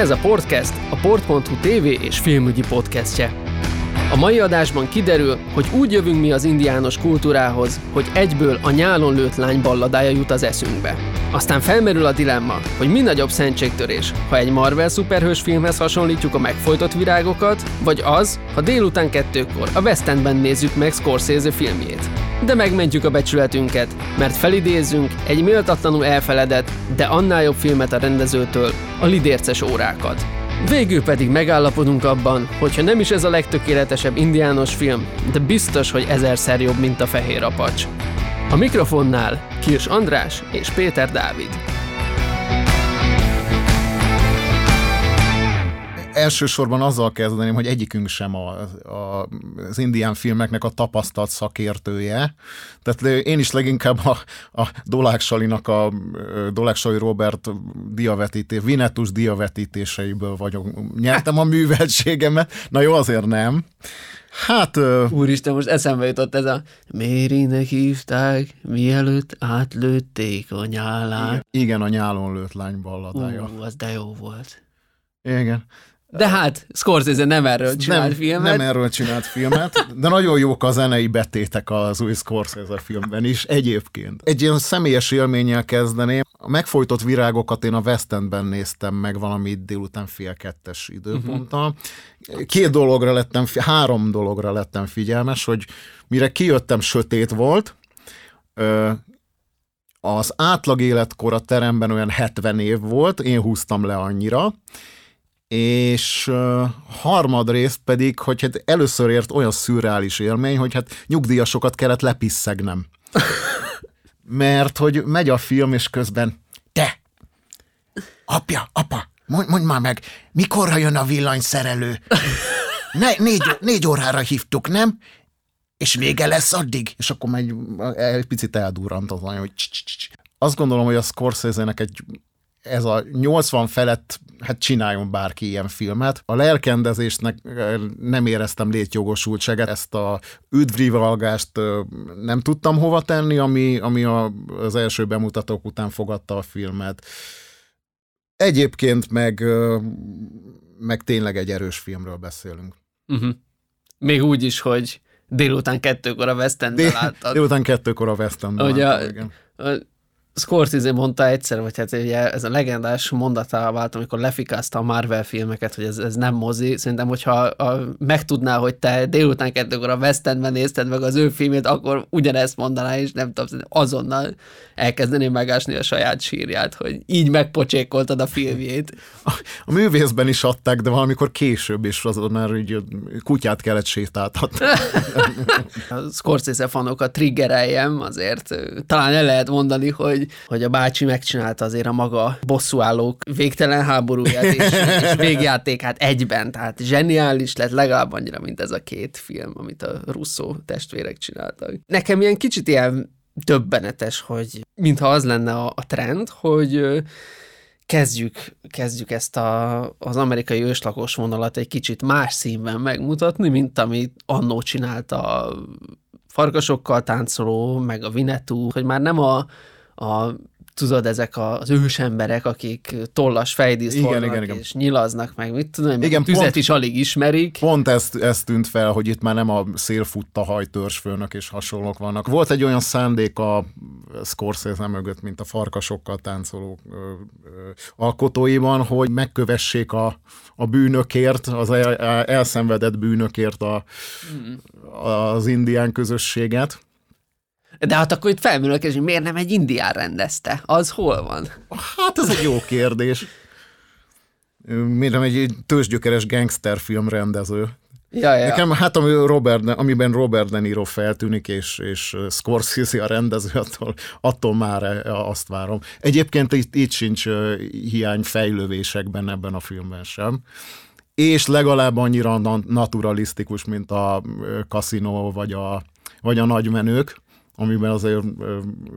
Ez a podcast a port.hu TV és filmügyi podcastje. A mai adásban kiderül, hogy úgy jövünk mi az indiános kultúrához, hogy egyből a nyálon lőtt lány balladája jut az eszünkbe. Aztán felmerül a dilemma, hogy mi nagyobb szentségtörés, ha egy Marvel szuperhős filmhez hasonlítjuk a megfojtott virágokat, vagy az, ha délután kettőkor a West Endben nézzük meg Scorsese filmjét. De megmentjük a becsületünket, mert felidézzünk egy méltatlanul elfeledett, de annál jobb filmet a rendezőtől, a lidérces órákat. Végül pedig megállapodunk abban, hogyha nem is ez a legtökéletesebb indiános film, de biztos, hogy ezerszer jobb, mint a fehér apacs. A mikrofonnál Kirs András és Péter Dávid. Elsősorban azzal kezdeném, hogy egyikünk sem a, a, az indián filmeknek a tapasztalt szakértője. Tehát én is leginkább a, a Dolák Salinak, a Dolák Sali Robert diavetítés, Vinetus diavetítéseiből vagyok. Nyertem a műveltségemet. Na jó, azért nem. Hát... Úristen, most eszembe jutott ez a Mérinek hívták, mielőtt átlőtték a nyálát. Igen, a nyálon lőtt lány balladája. Ú, az de jó volt. Igen. De hát, Scorsese nem erről csinált nem, filmet. Nem erről csinált filmet, de nagyon jók a zenei betétek az új Scorsese filmben is egyébként. Egy ilyen személyes élménnyel kezdeném. A megfojtott virágokat én a West Endben néztem meg valami délután fél kettes időponttal. Két dologra lettem, három dologra lettem figyelmes, hogy mire kijöttem, sötét volt, az átlag életkor a teremben olyan 70 év volt, én húztam le annyira, és uh, harmadrészt pedig, hogy hát először ért olyan szürreális élmény, hogy hát nyugdíjasokat kellett lepisszegnem. Mert hogy megy a film, és közben te, apja, apa, mondj, mondj már meg, mikorra jön a villanyszerelő? Ne, négy, négy órára hívtuk, nem? És vége lesz addig? És akkor megy, egy picit eldurrant az anya, hogy Azt gondolom, hogy a Scorsese-nek egy ez a 80 felett, hát csináljon bárki ilyen filmet. A lelkendezésnek nem éreztem létjogosultságát, ezt a üdvrivalgást nem tudtam hova tenni, ami, ami a, az első bemutatók után fogadta a filmet. Egyébként meg, meg tényleg egy erős filmről beszélünk. Uh-huh. Még úgy is, hogy délután kettőkor a West Endben Dél, láttad. Délután kettőkor a West Endben Ugye, láttad, a, Scorsese mondta egyszer, vagy hát ugye ez a legendás mondatá vált, amikor lefikázta a Marvel filmeket, hogy ez, ez nem mozi. Szerintem, hogyha a, megtudná, hogy te délután kettőkor a West Endben nézted meg az ő filmét, akkor ugyanezt mondaná, és nem tudom, azonnal elkezdeném megásni a saját sírját, hogy így megpocsékoltad a filmjét. A, a művészben is adták, de valamikor később is azon már úgy kutyát kellett sétáltatni. a Scorsese fanokat triggereljem, azért talán el lehet mondani, hogy hogy a bácsi megcsinálta azért a maga bosszúállók végtelen háborúját és, és végjátékát egyben, tehát zseniális lett legalább annyira, mint ez a két film, amit a Russo testvérek csináltak. Nekem ilyen kicsit ilyen többenetes, hogy mintha az lenne a, a trend, hogy kezdjük, kezdjük ezt a, az amerikai őslakos vonalat egy kicsit más színben megmutatni, mint amit annó csinálta a farkasokkal táncoló, meg a Vinetú, hogy már nem a a tudod, ezek az ős emberek, akik tollas fejdíszt igen, igen, igen. és nyilaznak meg, mit tudom, igen, tüzet pont, is alig ismerik. Pont ezt, ezt tűnt fel, hogy itt már nem a szélfutta hajtörzsfőnök és hasonlók vannak. Volt egy olyan szándék a Scorsese mögött, mint a farkasokkal táncoló ö, ö, alkotóiban, hogy megkövessék a, a bűnökért, az el, elszenvedett bűnökért a, mm. az indián közösséget de hát akkor itt felmerül a kérdés, hogy miért nem egy indián rendezte? Az hol van? Hát ez egy jó kérdés. Miért nem egy tőzsgyökeres gangsterfilm rendező? Ja, ja. Nekem, hát ami Robert, amiben Robert De Niro feltűnik, és, és Scorsese a rendező, attól, attól már azt várom. Egyébként itt, itt sincs hiány fejlővésekben ebben a filmben sem. És legalább annyira naturalisztikus, mint a Casino vagy a, vagy a nagymenők amiben azért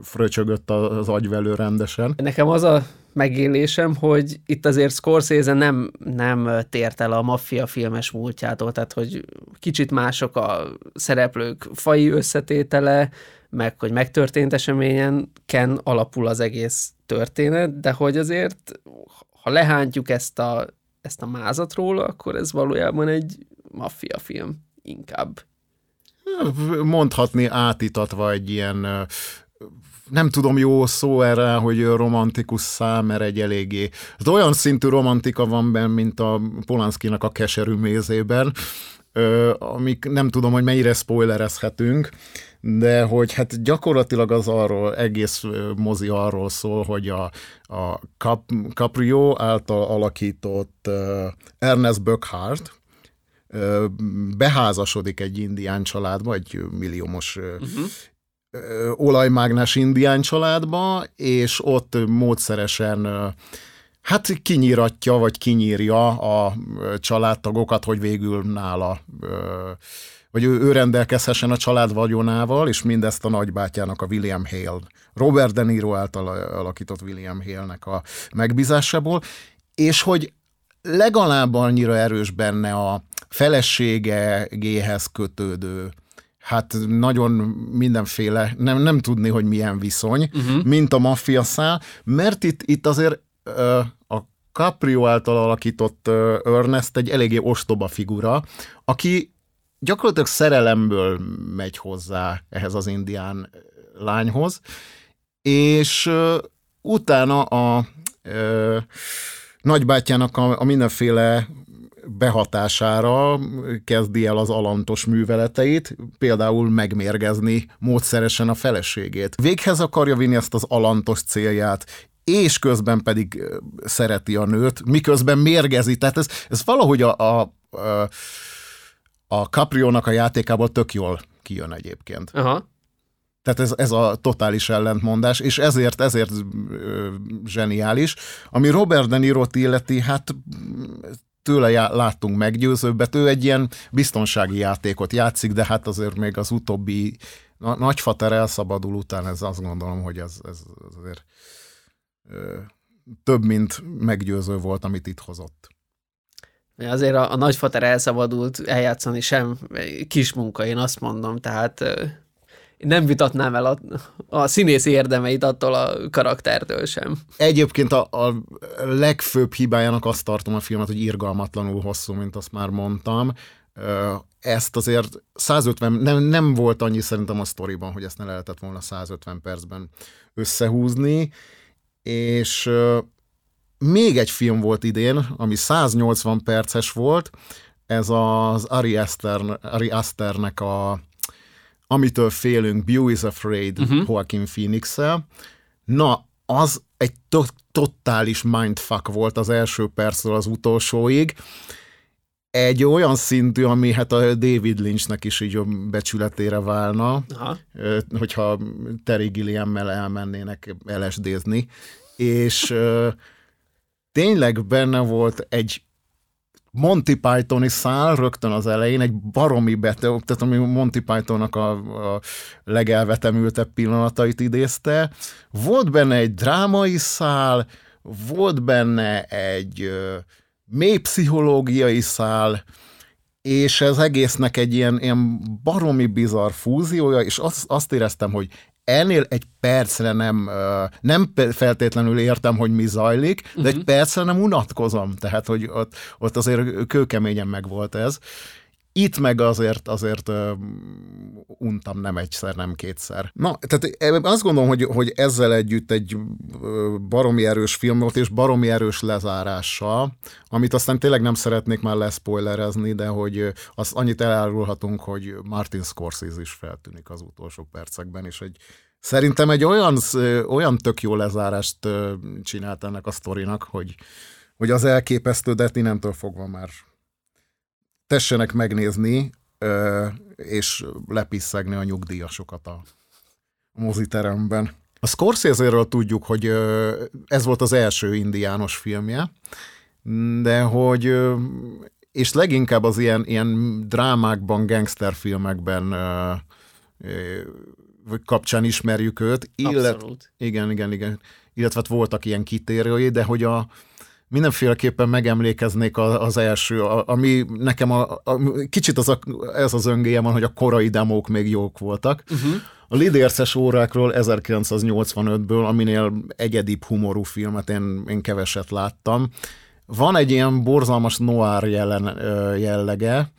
fröcsögött az agyvelő rendesen. Nekem az a megélésem, hogy itt azért Scorsese nem, nem tért el a maffia filmes múltjától, tehát hogy kicsit mások a szereplők fai összetétele, meg hogy megtörtént eseményen ken alapul az egész történet, de hogy azért, ha lehántjuk ezt a ezt a mázat róla, akkor ez valójában egy maffia film inkább. Mondhatni átítatva egy ilyen nem tudom jó szó erre, hogy romantikus szám, mert egy eléggé. Az olyan szintű romantika van benne, mint a Polanszkinak a keserű mézében, amik nem tudom, hogy mennyire spoilerezhetünk, de hogy hát gyakorlatilag az arról, egész mozi arról szól, hogy a, a Cap, Caprio által alakított Ernest Buckhart, beházasodik egy indián családba, egy milliómos uh-huh. olajmágnes indián családba, és ott módszeresen hát kinyíratja, vagy kinyírja a családtagokat, hogy végül nála vagy ő, ő rendelkezhessen a család vagyonával, és mindezt a nagybátyának, a William Hale, Robert De Niro által alakított William Hale-nek a megbízásából, és hogy legalább annyira erős benne a feleségegéhez kötődő hát nagyon mindenféle, nem, nem tudni, hogy milyen viszony, uh-huh. mint a maffia szál, mert itt, itt azért ö, a Caprio által alakított ö, Ernest egy eléggé ostoba figura, aki gyakorlatilag szerelemből megy hozzá ehhez az indián lányhoz, és ö, utána a ö, nagybátyjának a, a mindenféle behatására kezdi el az alantos műveleteit, például megmérgezni módszeresen a feleségét. Véghez akarja vinni ezt az alantos célját, és közben pedig szereti a nőt, miközben mérgezi. Tehát ez, ez valahogy a, a, a, a Capriónak a játékából tök jól kijön egyébként. Aha. Tehát ez, ez a totális ellentmondás, és ezért, ezért ö, zseniális. Ami Robert De niro illeti, hát tőle já- láttunk meggyőzőbbet. Ő egy ilyen biztonsági játékot játszik, de hát azért még az utóbbi na, nagyfater elszabadul után, ez azt gondolom, hogy ez, ez azért ö, több, mint meggyőző volt, amit itt hozott. Azért a, a nagyfater elszabadult eljátszani sem kis munka, én azt mondom, tehát nem vitatnám el a, a színész érdemeit attól a karaktertől sem. Egyébként a, a legfőbb hibájának azt tartom a filmet, hogy irgalmatlanul hosszú, mint azt már mondtam. Ezt azért 150, nem, nem volt annyi szerintem a sztoriban, hogy ezt ne lehetett volna 150 percben összehúzni, és még egy film volt idén, ami 180 perces volt, ez az Ari, Aster, Ari Asternek a amitől félünk, Bew is Afraid uh-huh. Joaquin phoenix -el. Na, az egy to- totális mindfuck volt az első percről az utolsóig. Egy olyan szintű, ami hát a David Lynchnek is így becsületére válna, Aha. hogyha Terry Gilliammel elmennének LSD-zni. És tényleg benne volt egy Monty Pythoni szál rögtön az elején, egy baromi beteg, tehát ami Monty Pythonnak a, a legelvetemültebb pillanatait idézte. Volt benne egy drámai szál, volt benne egy ö, mély pszichológiai szál, és ez egésznek egy ilyen, ilyen baromi bizarr fúziója, és azt, azt éreztem, hogy ennél egy percre nem, nem feltétlenül értem, hogy mi zajlik, de uh-huh. egy mhm. percre nem unatkozom, tehát hogy ott, ott azért kőkeményen megvolt ez. Itt meg azért, azért untam nem egyszer, nem kétszer. Na, tehát azt gondolom, hogy, hogy ezzel együtt egy baromi erős film volt, és baromi erős lezárással, amit aztán tényleg nem szeretnék már leszpoilerezni, de hogy azt annyit elárulhatunk, hogy Martin Scorsese is feltűnik az utolsó percekben, és egy Szerintem egy olyan, olyan tök jó lezárást csinált ennek a sztorinak, hogy, hogy az elképesztő, de innentől fogva már tessenek megnézni, és lepisszegni a nyugdíjasokat a moziteremben. A Scorsese-ről tudjuk, hogy ez volt az első indiános filmje, de hogy és leginkább az ilyen, ilyen drámákban, gangsterfilmekben kapcsán ismerjük őt. Illet, Abszolút. Igen, igen, igen. Illetve hát voltak ilyen kitérői, de hogy a, mindenféleképpen megemlékeznék az első, ami nekem a, a, kicsit az a, ez az öngéje van, hogy a korai demók még jók voltak. Uh-huh. A Lidérces órákról 1985-ből, aminél egyedibb humorú filmet én, én keveset láttam, van egy ilyen borzalmas noir jelen, jellege,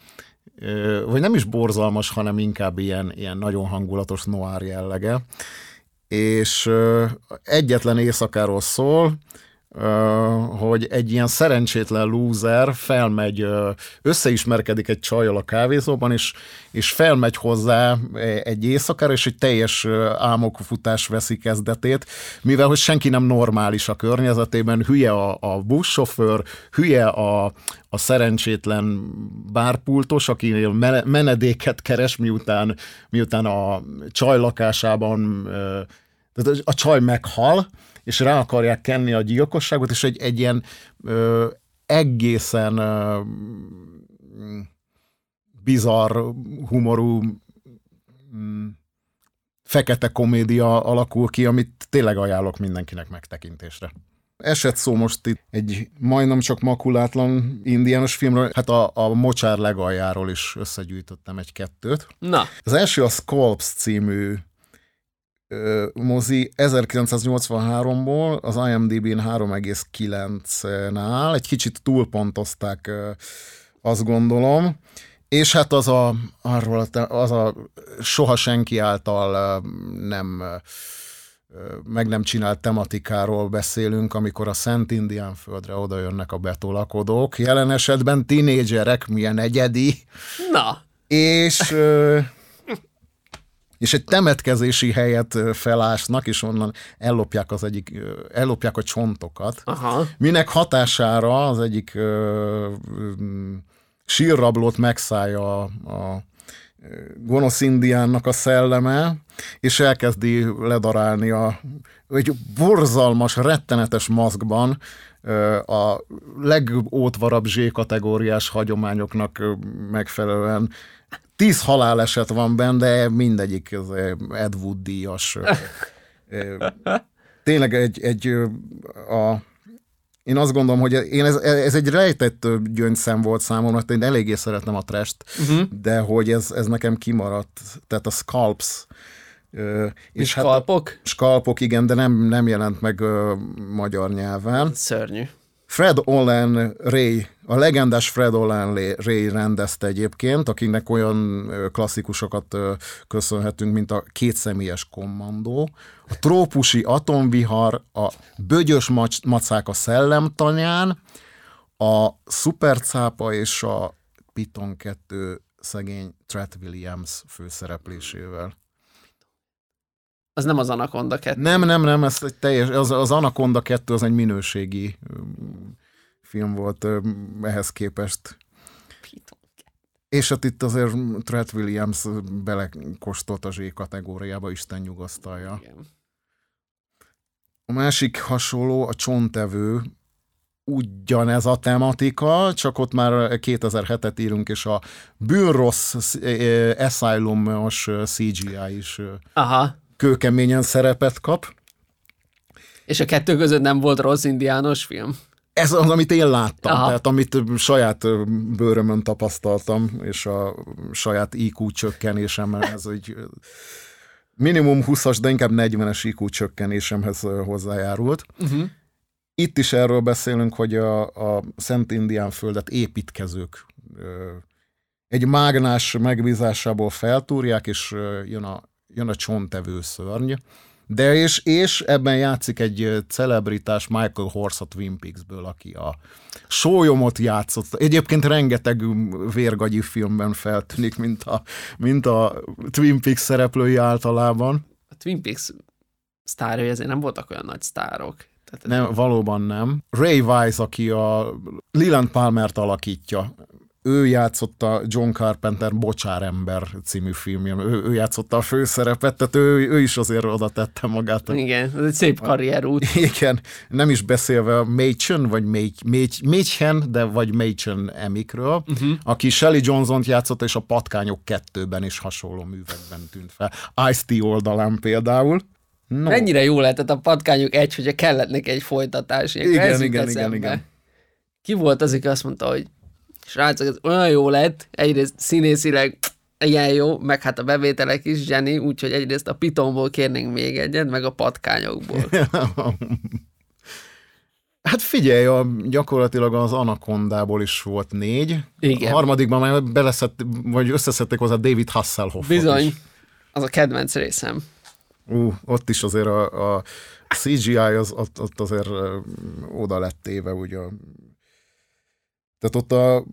vagy nem is borzalmas, hanem inkább ilyen, ilyen nagyon hangulatos noir jellege, és egyetlen éjszakáról szól, hogy egy ilyen szerencsétlen lúzer felmegy, összeismerkedik egy csajjal a kávézóban, és, és felmegy hozzá egy éjszakára, és egy teljes álmokfutás veszi kezdetét, mivel hogy senki nem normális a környezetében, hülye a, a buszsofőr, hülye a, a szerencsétlen bárpultos, aki menedéket keres, miután, miután a csaj lakásában a csaj meghal, és rá akarják kenni a gyilkosságot, és egy, egy ilyen ö, egészen ö, bizarr, humorú mm, fekete komédia alakul ki, amit tényleg ajánlok mindenkinek megtekintésre. Esett szó most itt egy majdnem csak makulátlan indiános filmről, hát a, a Mocsár legaljáról is összegyűjtöttem egy-kettőt. Na. Az első a Sculpts című mozi 1983-ból, az IMDb-n 3,9-nál, egy kicsit túlpontozták, azt gondolom, és hát az a, arról az a soha senki által nem meg nem csinált tematikáról beszélünk, amikor a Szent Indián földre oda jönnek a betolakodók, jelen esetben tinédzserek, milyen egyedi. Na. És és egy temetkezési helyet felásnak, és onnan ellopják az egyik, ellopják a csontokat, Aha. minek hatására az egyik ö, sírrablót megszállja a, a gonosz indiánnak a szelleme, és elkezdi ledarálni a, egy borzalmas, rettenetes maszkban a legótvarabb Z kategóriás hagyományoknak megfelelően tíz haláleset van benne, de mindegyik ez Ed Wood díjas. Tényleg egy, egy a, én azt gondolom, hogy én ez, ez egy rejtett gyöngyszem volt számomra, én eléggé szeretem a trest, uh-huh. de hogy ez, ez nekem kimaradt. Tehát a Scalps, és skalpok? Hát skalpok, igen, de nem, nem jelent meg magyar nyelven. Szörnyű. Fred Olen Ray, a legendás Fred Olen Ray rendezte egyébként, akinek olyan klasszikusokat köszönhetünk, mint a kétszemélyes kommandó, a trópusi atomvihar, a bögyös macák a szellemtanyán, a szupercápa és a Piton 2 szegény Tret Williams főszereplésével. Az nem az Anaconda 2. Nem, nem, nem, ez egy teljes, az, az Anaconda 2 az egy minőségi film volt ehhez képest. És hát itt azért Tret Williams belekóstolt a Z kategóriába, Isten nyugasztalja. Igen. A másik hasonló, a csontevő, ugyanez a tematika, csak ott már 2007-et írunk, és a bűnrossz Asylum-os CGI is Aha kőkeményen szerepet kap. És a kettő között nem volt rossz indiános film? Ez az, amit én láttam, Aha. tehát amit saját bőrömön tapasztaltam, és a saját IQ csökkenésemmel, ez egy minimum 20-as, de inkább 40-es IQ csökkenésemhez hozzájárult. Uh-huh. Itt is erről beszélünk, hogy a, a Szent Indián földet építkezők egy mágnás megbízásából feltúrják, és jön a jön a csontevő szörny, de és, és ebben játszik egy celebritás Michael Horse a Twin Peaks-ből, aki a sólyomot játszott. Egyébként rengeteg vérgagyi filmben feltűnik, mint a, mint a Twin Peaks szereplői általában. A Twin Peaks sztárjai ezért nem voltak olyan nagy sztárok. Tehát nem, valóban nem. Ray Wise, aki a Leland Palmert alakítja, ő játszotta John Carpenter Bocsár ember című filmjén, ő, ő játszotta a főszerepet, tehát ő, ő is azért oda tette magát. Igen, ez egy szép karrierút. Igen, nem is beszélve a Machen, vagy Machen, de vagy Machen Emikről, uh-huh. aki Shelley johnson játszotta, és a Patkányok kettőben is hasonló művekben tűnt fel. Ice-T oldalán például. No. Mennyire jó lehetett a Patkányok egy, hogyha kellett neki egy folytatás. Igen, igen, igen, igen. Ki volt az, aki azt mondta, hogy srácok, ez olyan jó lett, egyrészt színészileg ilyen jó, meg hát a bevételek is zseni, úgyhogy egyrészt a Pitonból kérnénk még egyet, meg a patkányokból. Hát figyelj, a, gyakorlatilag az Anacondából is volt négy. Igen. A harmadikban már beleszett, vagy összeszedték hozzá David Hasselhoffot Bizony, is. az a kedvenc részem. Ú, ott is azért a, a CGI az, ott, ott azért oda lett téve, ugye. Tehát ott a,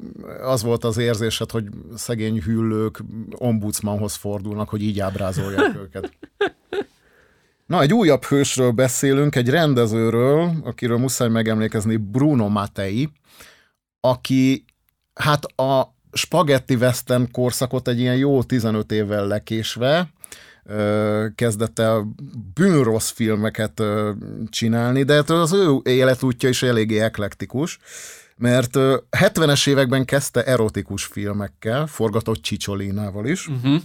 az volt az érzésed, hogy szegény hüllők ombudsmanhoz fordulnak, hogy így ábrázolják őket. Na, egy újabb hősről beszélünk, egy rendezőről, akiről muszáj megemlékezni, Bruno Mattei, aki hát a spagetti western korszakot egy ilyen jó 15 évvel lekésve kezdett el bűnrossz filmeket csinálni, de hát az ő életútja is eléggé eklektikus, mert ö, 70-es években kezdte erotikus filmekkel, forgatott Csicsolinával is, Uh-huh.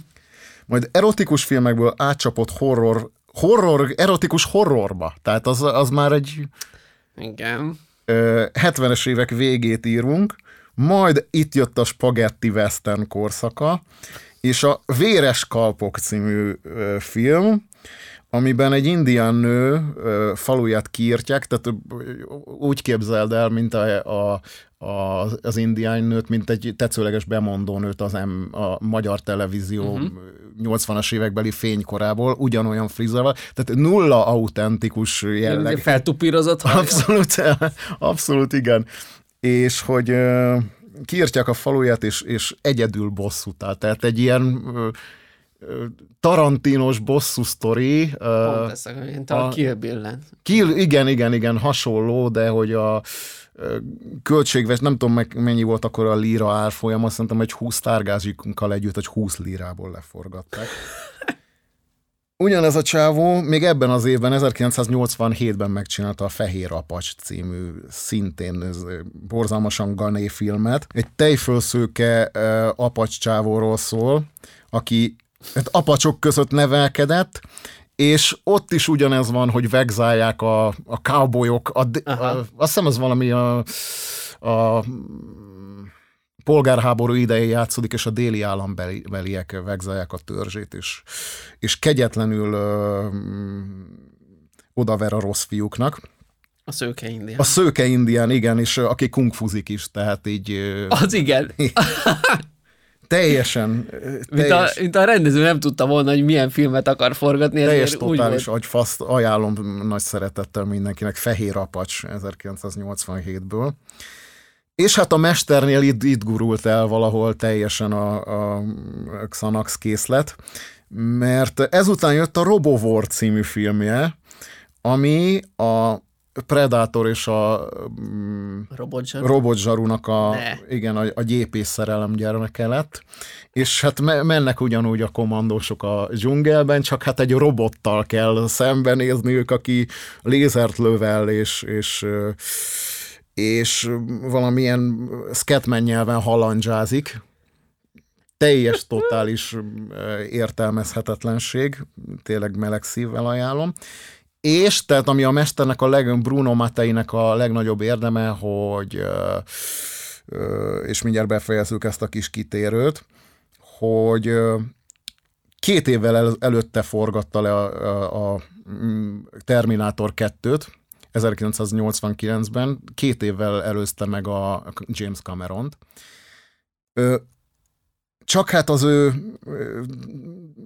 majd erotikus filmekből átcsapott horror, horror, erotikus horrorba. Tehát az, az már egy Igen. ö, 70-es évek végét írunk, majd itt jött a spagetti western korszaka, és a Véres Kalpok című film, amiben egy indián nő faluját kiírtják, tehát úgy képzeld el, mint a, a, a, az indián nőt, mint egy tetszőleges bemondó nőt az M, a magyar televízió uh-huh. 80-as évekbeli fénykorából, ugyanolyan frizával, tehát nulla autentikus jelleg. Feltupírozott haja. Abszolút, abszolút igen. És hogy kiírtják a faluját, és, és egyedül bosszút áll. Tehát egy ilyen tarantinos bosszú sztori. Pont mint a a- Kill Bill-en. Kill, igen, igen, igen, hasonló, de hogy a költségves, nem tudom meg mennyi volt akkor a líra árfolyam, azt szerintem egy 20 tárgázsikunkkal együtt, hogy 20 lírából leforgatták. Ugyanez a csávó még ebben az évben, 1987-ben megcsinálta a Fehér Apacs című, szintén ez, borzalmasan gané filmet. Egy tejfölszőke ö, apacs csávóról szól, aki hát apacsok között nevelkedett, és ott is ugyanez van, hogy vegzálják a, a cowboyok, a, a, Aha. azt hiszem ez valami a, a polgárháború idején játszódik, és a déli állambeliek vegzálják a törzsét, és, és kegyetlenül ö, odaver a rossz fiúknak. A szőke indián. A szőke indián, igen, és aki kungfuzik is, tehát így Az igen. teljesen, ö, Mint a, teljes, mint a rendező nem tudta volna, hogy milyen filmet akar forgatni, teljes totális agyfaszt ajánlom nagy szeretettel mindenkinek, Fehér Apacs 1987-ből. És hát a mesternél itt, itt gurult el valahol teljesen a, a Xanax készlet, mert ezután jött a Robovor című filmje, ami a Predator és a mm, Robotzsar. robotzsarunak a, Ne. igen, a, a gyépész szerelem gyermeke lett, és hát me- mennek ugyanúgy a kommandósok a dzsungelben, csak hát egy robottal kell szembenézniük, aki lézert lövel, és, és, és valamilyen Scatman nyelven halandzsázik. Teljes, totális értelmezhetetlenség, tényleg meleg szívvel ajánlom. És tehát ami a mesternek a leg, Bruno Matteinek a legnagyobb érdeme, hogy és mindjárt befejezzük ezt a kis kitérőt, hogy két évvel el, előtte forgatta le a, a, a mm, Terminátor 2-t, 1989-ben, két évvel előzte meg a James Cameront. Csak hát az ő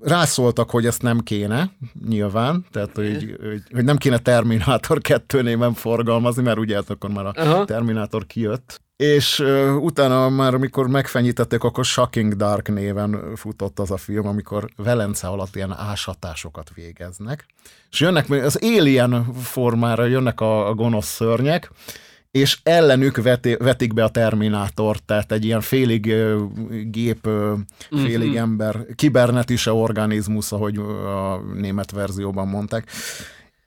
rászóltak, hogy ezt nem kéne, nyilván, tehát hogy, hogy, hogy nem kéne Terminátor 2 néven forgalmazni, mert ugye hát akkor már a Aha. Terminátor kijött. És uh, utána már, amikor megfenyítették, akkor Shocking Dark néven futott az a film, amikor Velence alatt ilyen ásatásokat végeznek. És jönnek, az Alien formára jönnek a, a gonosz szörnyek, és ellenük veti, vetik be a Terminátort, tehát egy ilyen félig ö, gép, ö, félig Mhm. ember, kibernetise organizmus, ahogy a német verzióban mondták.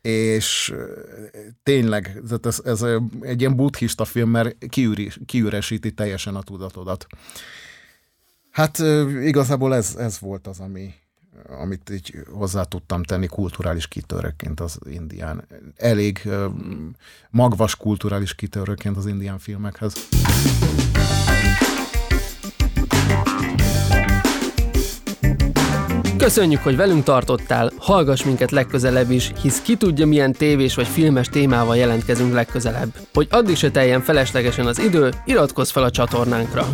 És tényleg, tehát ez, ez egy ilyen buddhista film, mert kiüri, kiüresíti teljesen a tudatodat. Hát igazából ez, ez volt az, ami, amit így hozzá tudtam tenni kulturális kitörőként az indián. Elég magvas kulturális kitörőként az indián filmekhez. Köszönjük, hogy velünk tartottál, hallgass minket legközelebb is, hisz ki tudja milyen tévés vagy filmes témával jelentkezünk legközelebb. Hogy addig se teljen feleslegesen az idő, iratkozz fel a csatornánkra.